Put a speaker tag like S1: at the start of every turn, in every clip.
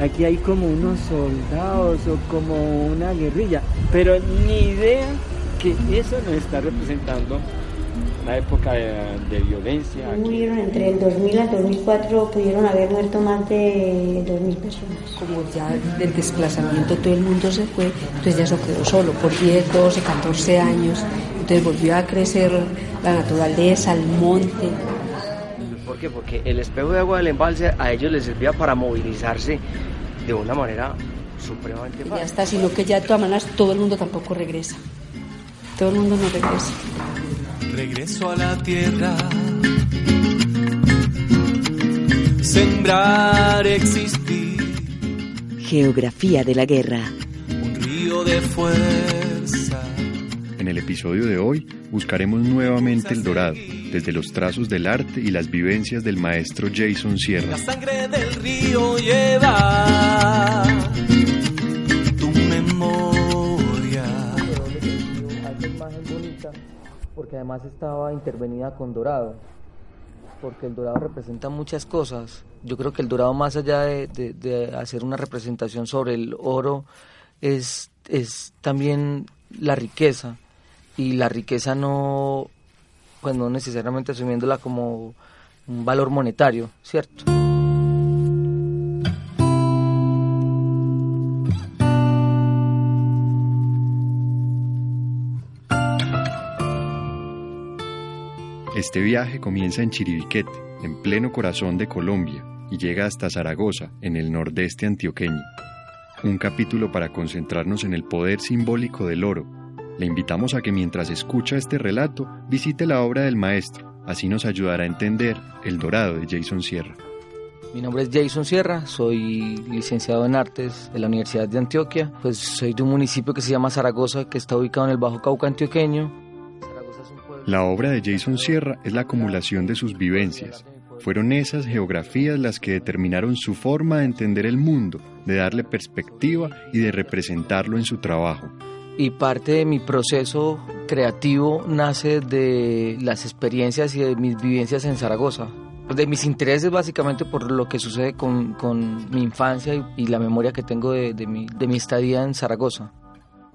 S1: aquí hay como unos soldados o como una guerrilla, pero ni idea que eso nos está representando la época de, violencia.
S2: Murieron entre el 2000 al 2004, pudieron haber muerto más de 2.000 personas.
S3: Como ya del desplazamiento todo el mundo se fue, entonces ya se quedó solo por 10, 12, 14 años. Entonces volvió a crecer la naturaleza, el monte.
S4: ¿Por qué? Porque el espejo de agua del embalse a ellos les servía para movilizarse de una manera supremamente fácil.
S3: Ya está, sino que ya de todas maneras todo el mundo tampoco regresa. Todo el mundo no regresa
S5: regreso a la tierra. Sembrar, existir.
S6: Geografía de la guerra.
S5: Un río de fuerza.
S7: En el episodio de hoy buscaremos nuevamente el dorado, desde los trazos del arte y las vivencias del maestro Jason Sierra.
S5: La sangre del río lleva
S1: porque además estaba intervenida con dorado, porque el dorado representa muchas cosas. Yo creo que el dorado, más allá de, hacer una representación sobre el oro, es, es también la riqueza, y la riqueza no, pues no necesariamente asumiéndola como un valor monetario, ¿cierto?
S7: Este viaje comienza en Chiribiquete, en pleno corazón de Colombia, y llega hasta Zaragoza, en el nordeste antioqueño. Un capítulo para concentrarnos en el poder simbólico del oro. Le invitamos a que mientras escucha este relato visite la obra del maestro, así nos ayudará a entender El Dorado de Jason Sierra.
S1: Mi nombre es Jason Sierra, soy licenciado en artes de la Universidad de Antioquia. Pues soy de un municipio que se llama Zaragoza, que está ubicado en el Bajo Cauca antioqueño.
S7: La obra de Jason Sierra es la acumulación de sus vivencias. Fueron esas geografías las que determinaron su forma de entender el mundo, de darle perspectiva y de representarlo en su trabajo.
S1: Y parte de mi proceso creativo nace de las experiencias y de mis vivencias en Zaragoza, de mis intereses básicamente por lo que sucede con, mi infancia y, la memoria que tengo de, mi, de mi estadía en Zaragoza.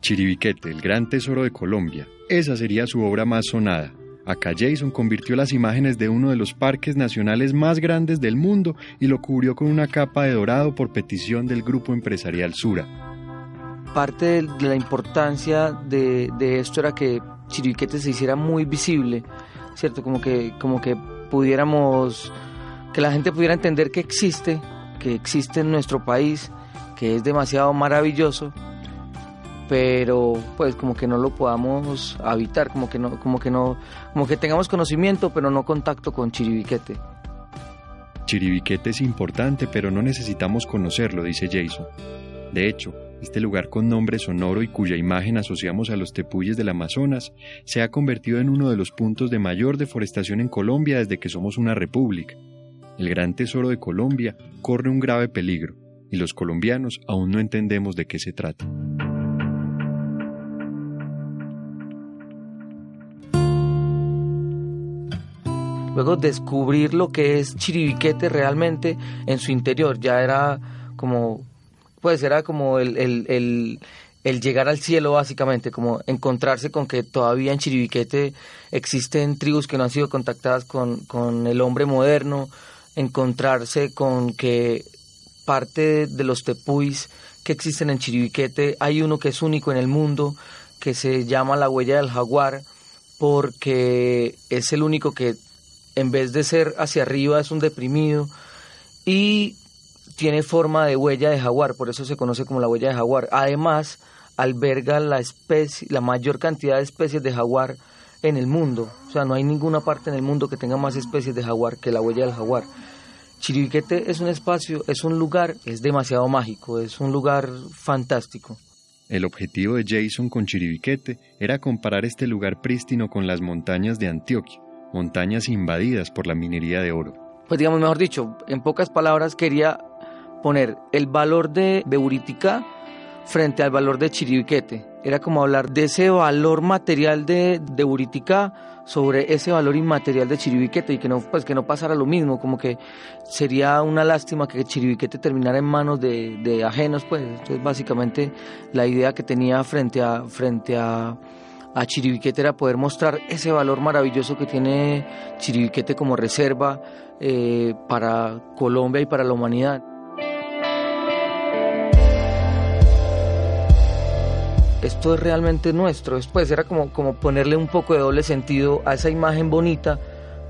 S7: Chiribiquete, el gran tesoro de Colombia. Esa sería su obra más sonada. Acá Jason convirtió las imágenes de uno de los parques nacionales más grandes del mundo y lo cubrió con una capa de dorado por petición del grupo empresarial Sura.
S1: Parte de la importancia de, esto era que Chiribiquete se hiciera muy visible, ¿cierto? Como que, como que pudiéramos, que la gente pudiera entender que existe, que existe en nuestro país, que es demasiado maravilloso pero pues como que no lo podamos habitar, como que no, como que no, como que tengamos conocimiento, pero no contacto con Chiribiquete.
S7: Chiribiquete es importante, pero no necesitamos conocerlo, dice Jason. De hecho, este lugar con nombre sonoro y cuya imagen asociamos a los tepuyes del Amazonas, se ha convertido en uno de los puntos de mayor deforestación en Colombia desde que somos una república. El gran tesoro de Colombia corre un grave peligro, y los colombianos aún no entendemos de qué se trata.
S1: Luego descubrir lo que es Chiribiquete realmente en su interior. Ya era como, pues era como el, el, el, llegar al cielo básicamente, como encontrarse con que todavía en Chiribiquete existen tribus que no han sido contactadas con, con el hombre moderno, encontrarse con que parte de los tepuis que existen en Chiribiquete hay uno que es único en el mundo, que se llama la huella del jaguar, porque es el único que en vez de ser hacia arriba es un deprimido. Y tiene forma de huella de jaguar, por eso se conoce como la huella de jaguar. Además, alberga la especie, la mayor cantidad de especies de jaguar en el mundo. O sea, no hay ninguna parte en el mundo que tenga más especies de jaguar que la huella del jaguar. Chiribiquete es un espacio, es un lugar, es demasiado mágico, es un lugar fantástico.
S7: El objetivo de Jason con Chiribiquete era comparar este lugar prístino con las montañas de Antioquia, montañas invadidas por la minería de oro.
S1: Pues digamos, mejor dicho, en pocas palabras quería poner el valor de Beurítica frente al valor de Chiribiquete. Era como hablar de ese valor material de, de Buriticá sobre ese valor inmaterial de Chiribiquete y que no, pues, que no pasara lo mismo, como que sería una lástima que Chiribiquete terminara en manos de, de ajenos, pues. Entonces, básicamente, la idea que tenía frente a, frente a, a Chiribiquete era poder mostrar ese valor maravilloso que tiene Chiribiquete como reserva eh, para Colombia y para la humanidad. Esto es realmente nuestro. Después era como, como ponerle un poco de doble sentido a esa imagen bonita,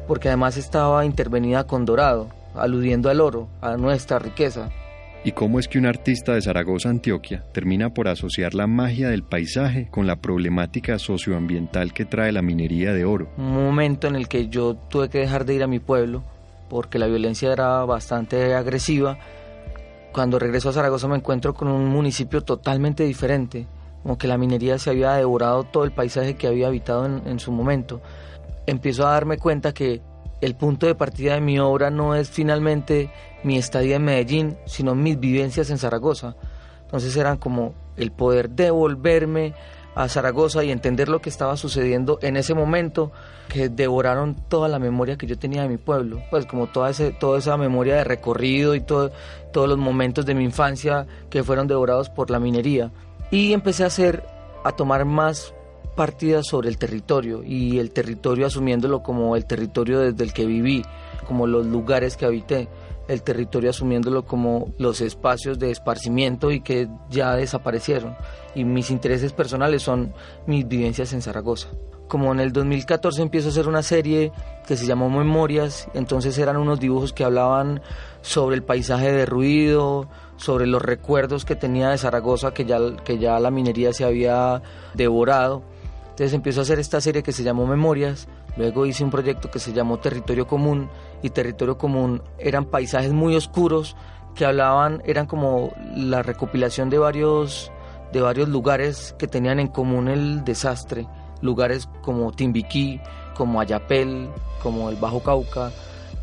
S1: porque además estaba intervenida con dorado, aludiendo al oro, a nuestra riqueza.
S7: ¿Y cómo es que un artista de Zaragoza, Antioquia, termina por asociar la magia del paisaje con la problemática socioambiental que trae la minería de oro?
S1: Un momento en el que yo tuve que dejar de ir a mi pueblo, porque la violencia era bastante agresiva. Cuando regreso a Zaragoza me encuentro con un municipio totalmente diferente, como que la minería se había devorado todo el paisaje que había habitado en, su momento. Empiezo a darme cuenta que el punto de partida de mi obra no es finalmente mi estadía en Medellín, sino mis vivencias en Zaragoza. Entonces eran como el poder devolverme a Zaragoza y entender lo que estaba sucediendo en ese momento que devoraron toda la memoria que yo tenía de mi pueblo, pues como toda, ese, toda esa memoria de recorrido y todo, todos los momentos de mi infancia que fueron devorados por la minería y empecé a hacer, a tomar más partidas sobre el territorio y el territorio asumiéndolo como el territorio desde el que viví, como los lugares que habité, el territorio asumiéndolo como los espacios de esparcimiento y que ya desaparecieron. Y mis intereses personales son mis vivencias en Zaragoza. Como en el 2014 empiezo a hacer una serie que se llamó Memorias, entonces eran unos dibujos que hablaban sobre el paisaje derruido, sobre los recuerdos que tenía de Zaragoza, que ya, que ya la minería se había devorado. Entonces empiezo a hacer esta serie que se llamó Memorias, luego hice un proyecto que se llamó Territorio Común, y Territorio Común eran paisajes muy oscuros que hablaban, eran como la recopilación de varios, de varios lugares que tenían en común el desastre, lugares como Timbiquí, como Ayapel, como el Bajo Cauca,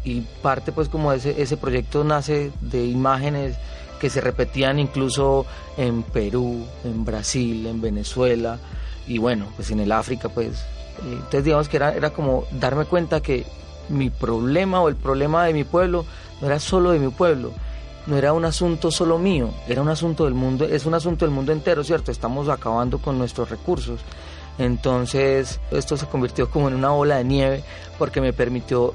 S1: y parte pues como ese, ese proyecto nace de imágenes que se repetían incluso en Perú, en Brasil, en Venezuela y bueno, pues en el África, pues. Eh, entonces digamos que era, era como darme cuenta que mi problema o el problema de mi pueblo no era solo de mi pueblo, no era un asunto solo mío, era un asunto del mundo, es un asunto del mundo entero, ¿cierto? Estamos acabando con nuestros recursos. Entonces esto se convirtió como en una bola de nieve porque me permitió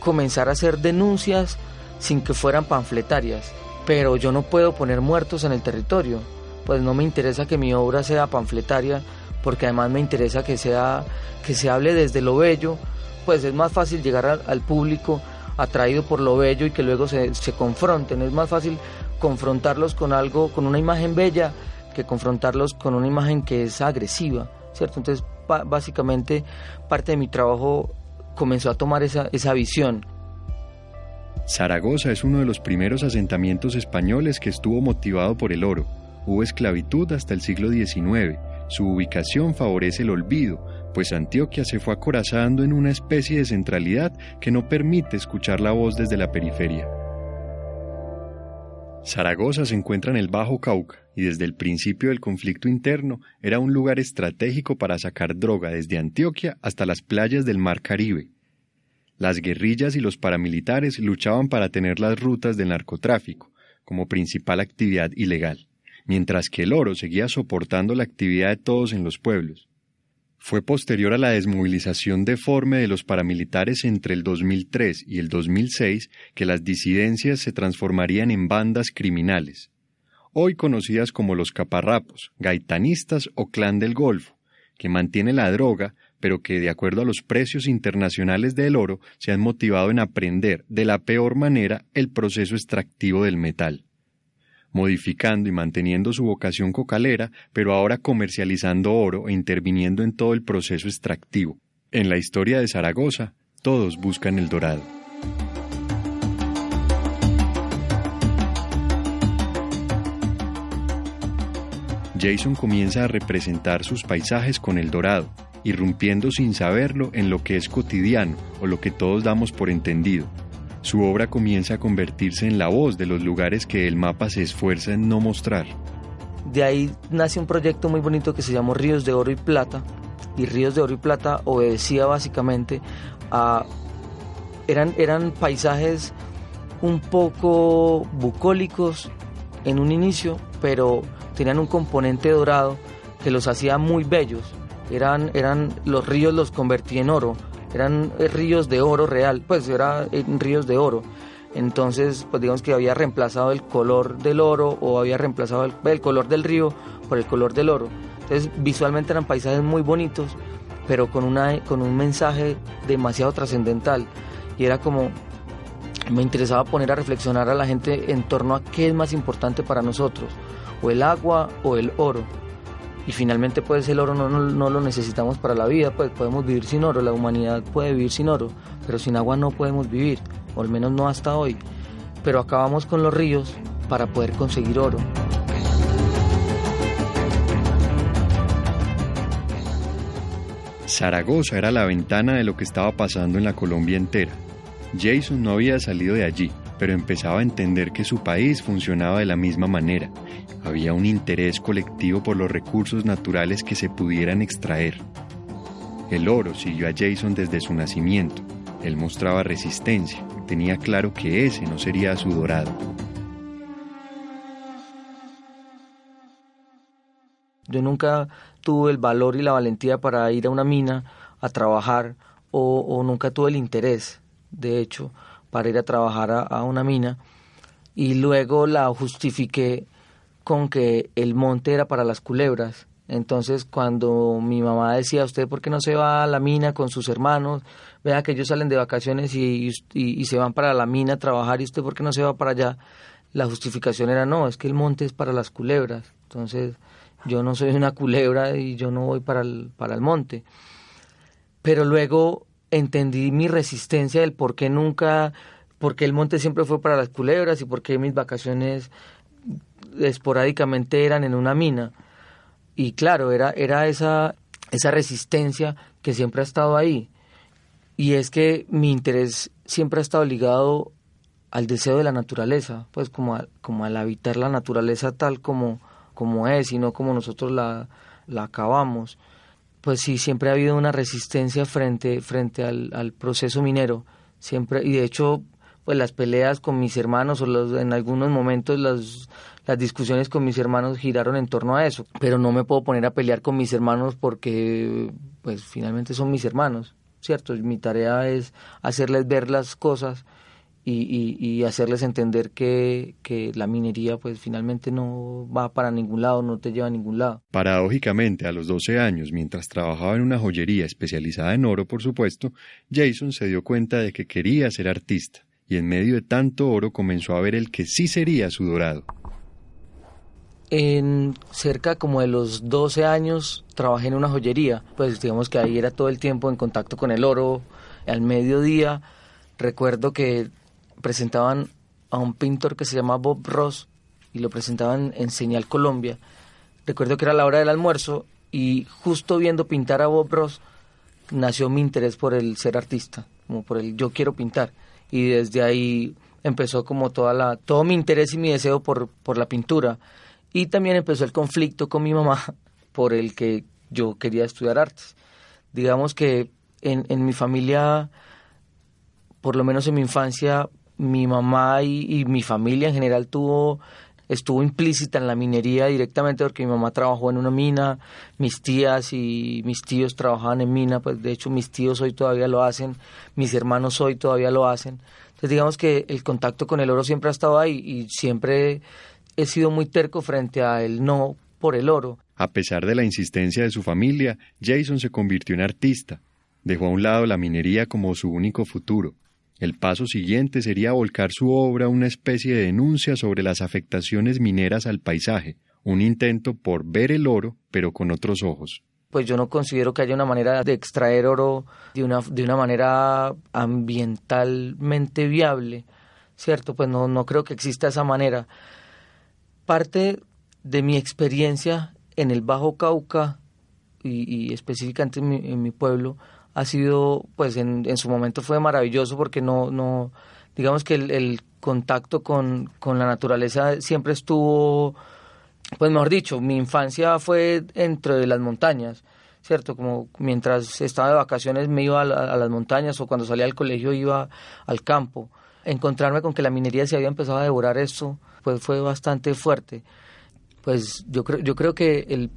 S1: comenzar a hacer denuncias sin que fueran panfletarias. Pero yo no puedo poner muertos en el territorio, pues no me interesa que mi obra sea panfletaria, porque además me interesa que sea que se hable desde lo bello, pues es más fácil llegar al, público atraído por lo bello y que luego se, se confronten, es más fácil confrontarlos con algo, con una imagen bella, que confrontarlos con una imagen que es agresiva, Entonces, básicamente, parte de mi trabajo comenzó a tomar esa, esa visión.
S7: Zaragoza es uno de los primeros asentamientos españoles que estuvo motivado por el oro. Hubo esclavitud hasta el siglo XIX. Su ubicación favorece el olvido, pues Antioquia se fue acorazando en una especie de centralidad que no permite escuchar la voz desde la periferia. Zaragoza se encuentra en el Bajo Cauca y desde el principio del conflicto interno era un lugar estratégico para sacar droga desde Antioquia hasta las playas del Mar Caribe. Las guerrillas y los paramilitares luchaban para tener las rutas del narcotráfico como principal actividad ilegal, mientras que el oro seguía soportando la actividad de todos en los pueblos. Fue posterior a la desmovilización deforme de los paramilitares entre el 2003 y el 2006 que las disidencias se transformarían en bandas criminales, hoy conocidas como los caparrapos, gaitanistas o clan del Golfo, que mantiene la droga pero que de acuerdo a los precios internacionales del oro se han motivado en aprender de la peor manera el proceso extractivo del metal, modificando y manteniendo su vocación cocalera, pero ahora comercializando oro e interviniendo en todo el proceso extractivo. En la historia de Zaragoza, todos buscan el dorado. Jason comienza a representar sus paisajes con el dorado, irrumpiendo sin saberlo en lo que es cotidiano o lo que todos damos por entendido. Su obra comienza a convertirse en la voz de los lugares que el mapa se esfuerza en no mostrar.
S1: De ahí nace un proyecto muy bonito que se llamó Ríos de Oro y Plata. Y Ríos de Oro y Plata obedecía básicamente a... Eran, eran paisajes un poco bucólicos en un inicio, pero tenían un componente dorado que los hacía muy bellos. Eran, eran los ríos los convertí en oro, eran eh, ríos de oro real, pues eran ríos de oro. Entonces, pues digamos que había reemplazado el color del oro o había reemplazado el, color del río por el color del oro. Entonces, visualmente eran paisajes muy bonitos, pero con, una, con un mensaje demasiado trascendental. Y era como, me interesaba poner a reflexionar a la gente en torno a qué es más importante para nosotros, o el agua o el oro. Y finalmente pues el oro no, no, lo necesitamos para la vida, pues podemos vivir sin oro, la humanidad puede vivir sin oro, pero sin agua no podemos vivir, o al menos no hasta hoy. Pero acabamos con los ríos para poder conseguir oro.
S7: Zaragoza era la ventana de lo que estaba pasando en la Colombia entera. Jason no había salido de allí, pero empezaba a entender que su país funcionaba de la misma manera. Había un interés colectivo por los recursos naturales que se pudieran extraer. El oro siguió a Jason desde su nacimiento. Él mostraba resistencia, tenía claro que ese no sería su dorado.
S1: Yo nunca tuve el valor y la valentía para ir a una mina a trabajar o, o nunca tuve el interés de hecho, para ir a trabajar a, una mina y luego la justifiqué con que el monte era para las culebras. Entonces, cuando mi mamá decía, ¿usted por qué no se va a la mina con sus hermanos? Vea que ellos salen de vacaciones y, y, se van para la mina a trabajar y usted por qué no se va para allá. La justificación era, no, es que el monte es para las culebras. Entonces, yo no soy una culebra y yo no voy para el, para el monte. Pero luego entendí mi resistencia del por qué nunca, por qué el monte siempre fue para las culebras y por qué mis vacaciones esporádicamente eran en una mina. Y claro, era, era esa, esa resistencia que siempre ha estado ahí. Y es que mi interés siempre ha estado ligado al deseo de la naturaleza, pues como, como al habitar la naturaleza tal como, como es y no como nosotros la, la acabamos pues sí, siempre ha habido una resistencia frente, frente al, proceso minero. Siempre, y de hecho, pues las peleas con mis hermanos o los, en algunos momentos las, las discusiones con mis hermanos giraron en torno a eso. Pero no me puedo poner a pelear con mis hermanos porque, pues finalmente son mis hermanos, ¿cierto? Mi tarea es hacerles ver las cosas y, hacerles entender que, la minería pues finalmente no va para ningún lado, no te lleva a ningún lado.
S7: Paradójicamente, a los 12 años, mientras trabajaba en una joyería especializada en oro, por supuesto, Jason se dio cuenta de que quería ser artista y en medio de tanto oro comenzó a ver el que sí sería su dorado.
S1: En cerca como de los 12 años trabajé en una joyería, pues digamos que ahí era todo el tiempo en contacto con el oro, al mediodía recuerdo que presentaban a un pintor que se llama Bob Ross y lo presentaban en Señal Colombia. Recuerdo que era la hora del almuerzo y justo viendo pintar a Bob Ross nació mi interés por el ser artista, como por el yo quiero pintar y desde ahí empezó como toda la todo mi interés y mi deseo por por la pintura y también empezó el conflicto con mi mamá por el que yo quería estudiar artes. Digamos que en, en mi familia, por lo menos en mi infancia, mi mamá y, mi familia en general tuvo estuvo implícita en la minería directamente porque mi mamá trabajó en una mina, mis tías y mis tíos trabajaban en mina, pues de hecho mis tíos hoy todavía lo hacen, mis hermanos hoy todavía lo hacen. Entonces digamos que el contacto con el oro siempre ha estado ahí y siempre he sido muy terco frente a el no por el oro.
S7: A pesar de la insistencia de su familia, Jason se convirtió en artista. Dejó a un lado la minería como su único futuro el paso siguiente sería volcar su obra una especie de denuncia sobre las afectaciones mineras al paisaje, un intento por ver el oro, pero con otros ojos.
S1: Pues yo no considero que haya una manera de extraer oro de una, de una manera ambientalmente viable, ¿cierto? Pues no, no creo que exista esa manera. Parte de mi experiencia en el Bajo Cauca y, específicamente en mi pueblo, ha sido, pues en, su momento fue maravilloso porque no, no digamos que el, contacto con, con, la naturaleza siempre estuvo pues mejor dicho, mi infancia fue entre las montañas, ¿cierto? Como mientras estaba de vacaciones me iba a, las montañas o cuando salía del colegio iba al campo. Encontrarme con que la minería se había empezado a devorar esto, pues fue bastante fuerte. Pues yo creo, yo creo que el,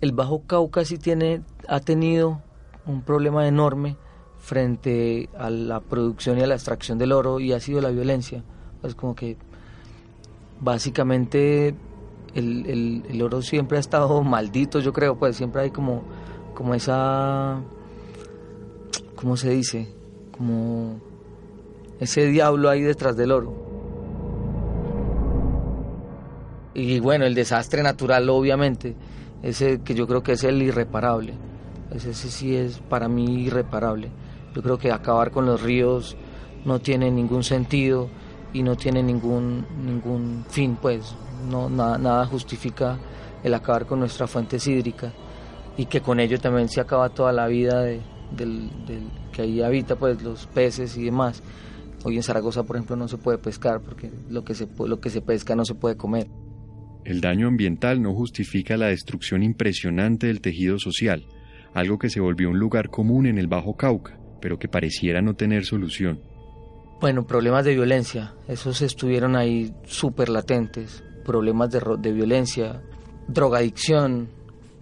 S1: el Bajo Cauca sí tiene, ha tenido un problema enorme frente a la producción y a la extracción del oro y ha sido la violencia. Pues como que básicamente el, el, oro siempre ha estado maldito, yo creo, pues siempre hay como, como esa, ¿cómo se dice? Como ese diablo ahí detrás del oro. Y bueno, el desastre natural, obviamente, ese que yo creo que es el irreparable. Ese, sí es para mí irreparable. Yo creo que acabar con los ríos no tiene ningún sentido y no tiene ningún, ningún fin, pues no, nada, nada justifica el acabar con nuestra fuente hídrica y que con ello también se acaba toda la vida de, del, que ahí habita, pues los peces y demás. Hoy en Zaragoza, por ejemplo, no se puede pescar porque lo que se, lo que se pesca no se puede comer.
S7: El daño ambiental no justifica la destrucción impresionante del tejido social, algo que se volvió un lugar común en el Bajo Cauca, pero que pareciera no tener solución.
S1: Bueno, problemas de violencia, esos estuvieron ahí súper latentes, problemas de, de violencia, drogadicción,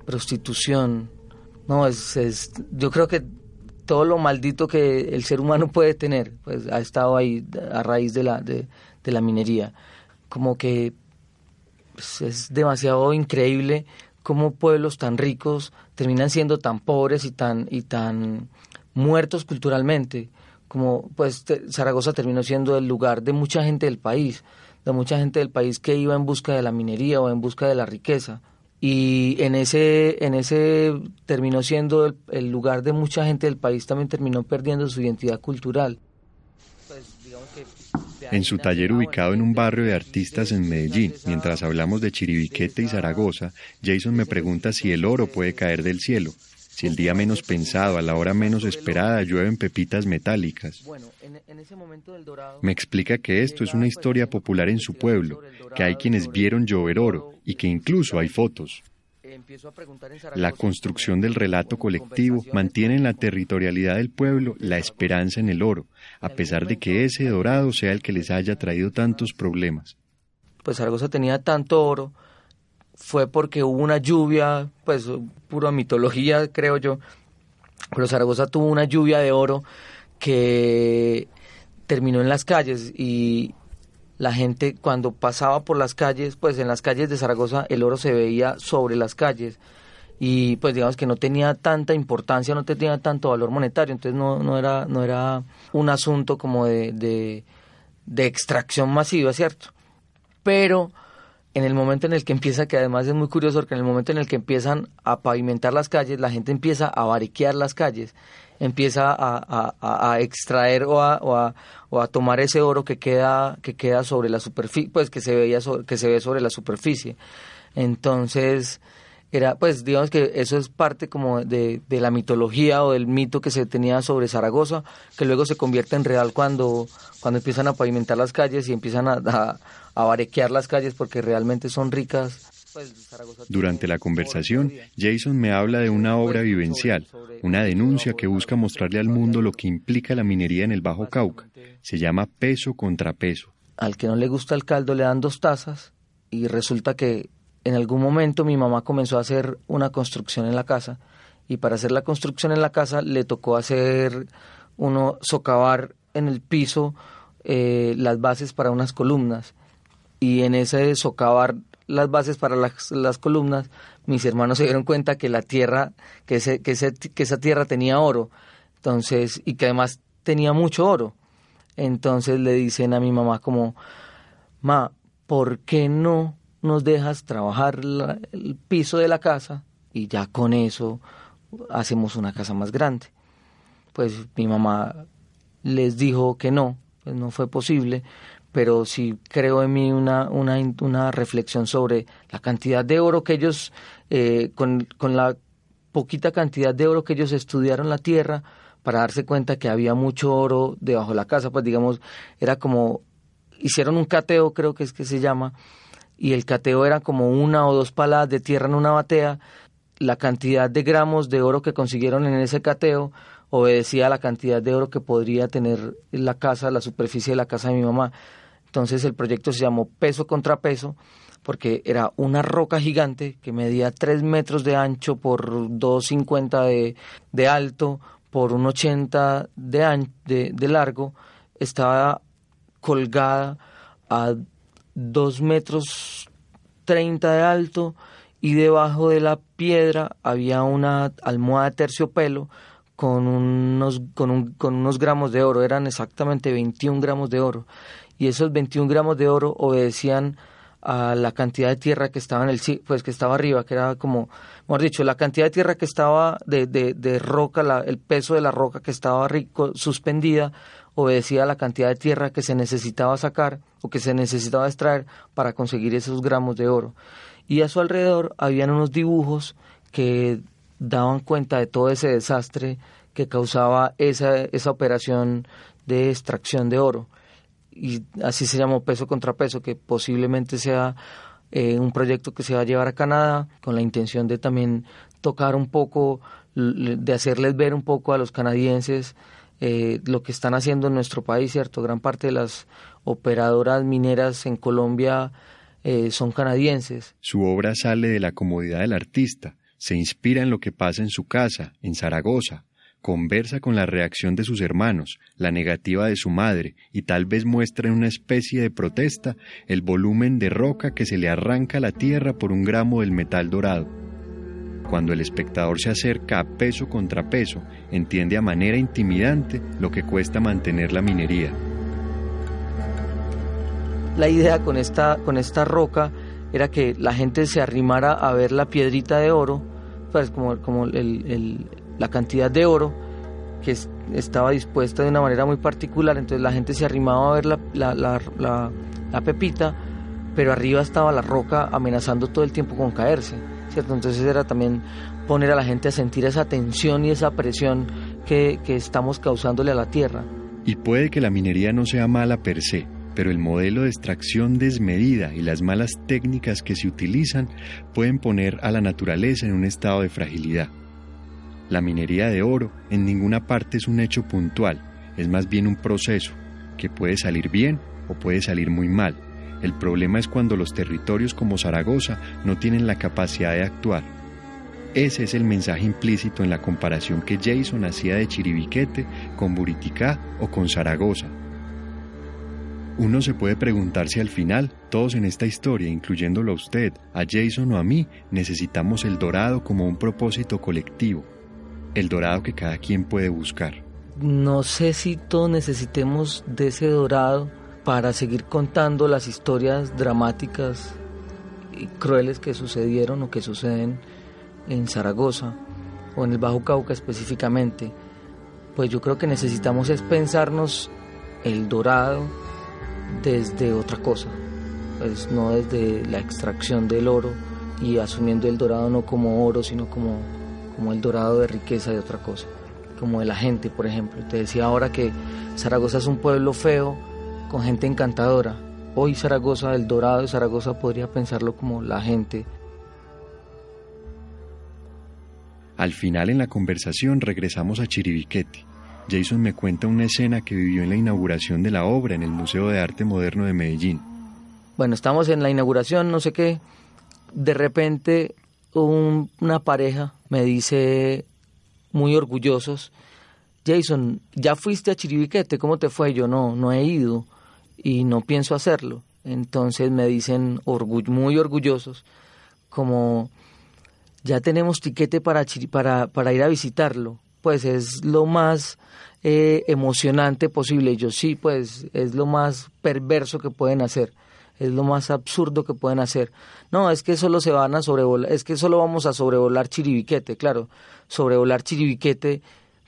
S1: prostitución. No, es, es, yo creo que todo lo maldito que el ser humano puede tener, pues ha estado ahí a raíz de la, de, la minería. Como que pues, es demasiado increíble cómo pueblos tan ricos terminan siendo tan pobres y tan, y tan muertos culturalmente. Como pues Zaragoza terminó siendo el lugar de mucha gente del país de mucha gente del país que iba en busca de la minería o en busca de la riqueza. Y en ese, en ese terminó siendo el, lugar de mucha gente del país, también terminó perdiendo su identidad cultural.
S7: En su taller ubicado en un barrio de artistas en Medellín, mientras hablamos de Chiribiquete y Zaragoza, Jason me pregunta si el oro puede caer del cielo. Si el día menos pensado, a la hora menos esperada, llueven pepitas metálicas. Me explica que esto es una historia popular en su pueblo, que hay quienes vieron llover oro y que incluso hay fotos. La construcción del relato colectivo mantiene en la territorialidad del pueblo la esperanza en el oro, a pesar de que ese dorado sea el que les haya traído tantos problemas.
S1: Pues Zaragoza tenía tanto oro fue porque hubo una lluvia, pues pura mitología creo yo, pero Zaragoza tuvo una lluvia de oro que terminó en las calles y la gente cuando pasaba por las calles, pues en las calles de Zaragoza el oro se veía sobre las calles y pues digamos que no tenía tanta importancia, no tenía tanto valor monetario, entonces no, no, era, no era un asunto como de, de, extracción masiva, ¿cierto? Pero en el momento en el que empieza, que además es muy curioso, porque en el momento en el que empiezan a pavimentar las calles, la gente empieza a bariquear las calles, empieza a, extraer o a, o a, tomar ese oro que queda, que queda sobre la superficie, pues que se, veía que se ve sobre la superficie. Entonces, era, pues digamos que eso es parte como de, de, la mitología o del mito que se tenía sobre Zaragoza, que luego se convierte en real cuando, cuando empiezan a pavimentar las calles y empiezan a, a barequear las calles porque realmente son ricas.
S7: Durante la conversación, Jason me habla de una obra vivencial, una denuncia que busca mostrarle al mundo lo que implica la minería en el Bajo Cauca. Se llama peso contra peso.
S1: Al que no le gusta el caldo le dan dos tazas y resulta que en algún momento mi mamá comenzó a hacer una construcción en la casa y para hacer la construcción en la casa le tocó hacer uno socavar en el piso eh, las bases para unas columnas y en ese socavar las bases para las, las, columnas, mis hermanos se dieron cuenta que la tierra, que, ese, que, ese, que esa tierra tenía oro, entonces, y que además tenía mucho oro. Entonces le dicen a mi mamá como, ma, ¿por qué no nos dejas trabajar el piso de la casa y ya con eso hacemos una casa más grande? Pues mi mamá les dijo que no, pues no fue posible, pero sí creo en mí una, una, una reflexión sobre la cantidad de oro que ellos, eh, con, con la poquita cantidad de oro que ellos estudiaron la tierra, para darse cuenta que había mucho oro debajo de la casa, pues digamos, era como, hicieron un cateo, creo que es que se llama, y el cateo era como una o dos paladas de tierra en una batea, la cantidad de gramos de oro que consiguieron en ese cateo obedecía a la cantidad de oro que podría tener la casa, la superficie de la casa de mi mamá. Entonces el proyecto se llamó peso contra peso porque era una roca gigante que medía 3 metros de ancho por 2,50 de, de alto por un 80 de, de, de largo, estaba colgada a 2 metros 30 de alto y debajo de la piedra había una almohada de terciopelo con unos, con, un, con unos gramos de oro, eran exactamente 21 gramos de oro. Y esos 21 gramos de oro obedecían a la cantidad de tierra que estaba en el pues que estaba arriba, que era como, mejor dicho, la cantidad de tierra que estaba de, de, de roca, la, el peso de la roca que estaba rico, suspendida, obedecía a la cantidad de tierra que se necesitaba sacar o que se necesitaba extraer para conseguir esos gramos de oro. Y a su alrededor habían unos dibujos que daban cuenta de todo ese desastre que causaba esa, esa operación de extracción de oro. Y así se llamó peso contra peso, que posiblemente sea eh, un proyecto que se va a llevar a Canadá con la intención de también tocar un poco, de hacerles ver un poco a los canadienses eh, lo que están haciendo en nuestro país, ¿cierto? Gran parte de las operadoras mineras en Colombia eh, son canadienses.
S7: Su obra sale de la comodidad del artista se inspira en lo que pasa en su casa, en Zaragoza, conversa con la reacción de sus hermanos, la negativa de su madre, y tal vez muestra en una especie de protesta el volumen de roca que se le arranca a la tierra por un gramo del metal dorado. Cuando el espectador se acerca a peso contra peso, entiende a manera intimidante lo que cuesta mantener la minería.
S1: La idea con esta, con esta roca era que la gente se arrimara a ver la piedrita de oro, pues como, como la cantidad de oro que estaba dispuesta de una manera muy particular, entonces la gente se arrimaba a ver la, pepita, pero arriba estaba la roca amenazando todo el tiempo con caerse, ¿cierto? Entonces era también poner a la gente a sentir esa tensión y esa presión que, que estamos causándole a la tierra.
S7: Y puede que la minería no sea mala per se, pero el modelo de extracción desmedida y las malas técnicas que se utilizan pueden poner a la naturaleza en un estado de fragilidad. La minería de oro en ninguna parte es un hecho puntual, es más bien un proceso que puede salir bien o puede salir muy mal. El problema es cuando los territorios como Zaragoza no tienen la capacidad de actuar. Ese es el mensaje implícito en la comparación que Jason hacía de Chiribiquete con Buriticá o con Zaragoza. Uno se puede preguntar si al final, todos en esta historia, incluyéndolo a usted, a Jason o a mí, necesitamos el dorado como un propósito colectivo, el dorado que cada quien puede buscar.
S1: No sé si todos necesitemos de ese dorado para seguir contando las historias dramáticas y crueles que sucedieron o que suceden en Zaragoza o en el Bajo Cauca específicamente. Pues yo creo que necesitamos es pensarnos el dorado desde otra cosa, pues no desde la extracción del oro y asumiendo el dorado no como oro, sino como, como el dorado de riqueza de otra cosa, como de la gente, por ejemplo. Te decía ahora que Zaragoza es un pueblo feo con gente encantadora. Hoy Zaragoza, el dorado de Zaragoza podría pensarlo como la gente.
S7: Al final en la conversación regresamos a Chiribiquete Jason me cuenta una escena que vivió en la inauguración de la obra en el Museo de Arte Moderno de Medellín.
S1: Bueno, estamos en la inauguración, no sé qué. De repente una pareja me dice, muy orgullosos, Jason, ¿ya fuiste a Chiribiquete? ¿Cómo te fue? Yo no, no he ido y no pienso hacerlo. Entonces me dicen muy orgullosos, como ya tenemos tiquete para, para, para ir a visitarlo pues es lo más eh, emocionante posible. Yo sí, pues es lo más perverso que pueden hacer, es lo más absurdo que pueden hacer. No, es que solo se van a sobrevolar, es que solo vamos a sobrevolar Chiribiquete, claro, sobrevolar Chiribiquete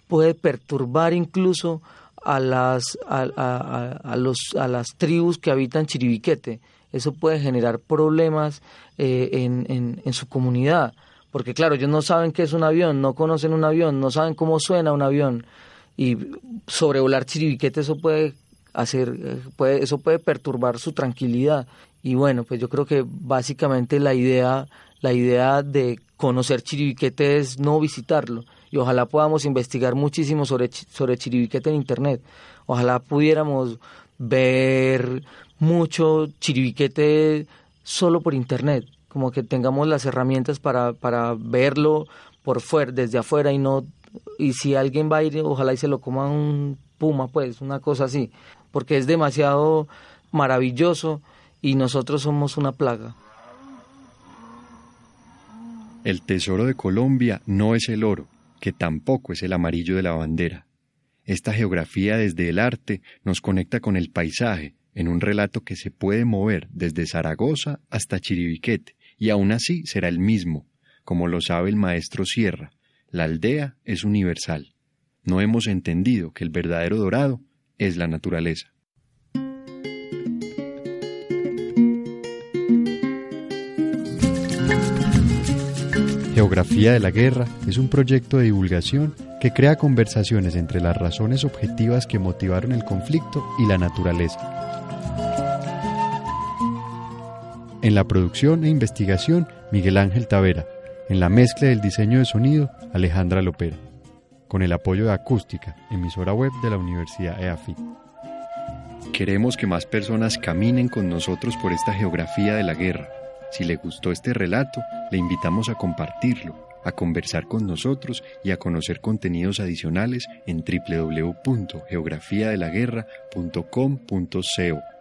S1: puede perturbar incluso a las, a, los, a las tribus que habitan Chiribiquete. Eso puede generar problemas eh, en, en, en su comunidad porque claro, ellos no saben qué es un avión, no conocen un avión, no saben cómo suena un avión y sobrevolar Chiribiquete eso puede hacer, puede, eso puede perturbar su tranquilidad Y bueno, pues yo creo que básicamente la idea, la idea de conocer Chiribiquete es no visitarlo. Y ojalá podamos investigar muchísimo sobre, sobre Chiribiquete en Internet. Ojalá pudiéramos ver mucho Chiribiquete solo por Internet. Como que tengamos las herramientas para, para verlo por fuera, desde afuera y no... Y si alguien va a ir, ojalá y se lo coma un puma, pues, una cosa así. Porque es demasiado maravilloso y nosotros somos una plaga.
S7: El tesoro de Colombia no es el oro, que tampoco es el amarillo de la bandera. Esta geografía desde el arte nos conecta con el paisaje en un relato que se puede mover desde Zaragoza hasta Chiribiquete, y aún así será el mismo, como lo sabe el maestro Sierra. La aldea es universal. No hemos entendido que el verdadero dorado es la naturaleza. Geografía de la Guerra es un proyecto de divulgación que crea conversaciones entre las razones objetivas que motivaron el conflicto y la naturaleza. En la producción e investigación, Miguel Ángel Tavera. En la mezcla del diseño de sonido, Alejandra Lopera. Con el apoyo de Acústica, emisora web de la Universidad EAFI. Queremos que más personas caminen con nosotros por esta geografía de la guerra si le gustó este relato, le invitamos a compartirlo, a conversar con nosotros y a conocer contenidos adicionales en www.geografiadelaguerra.com.co.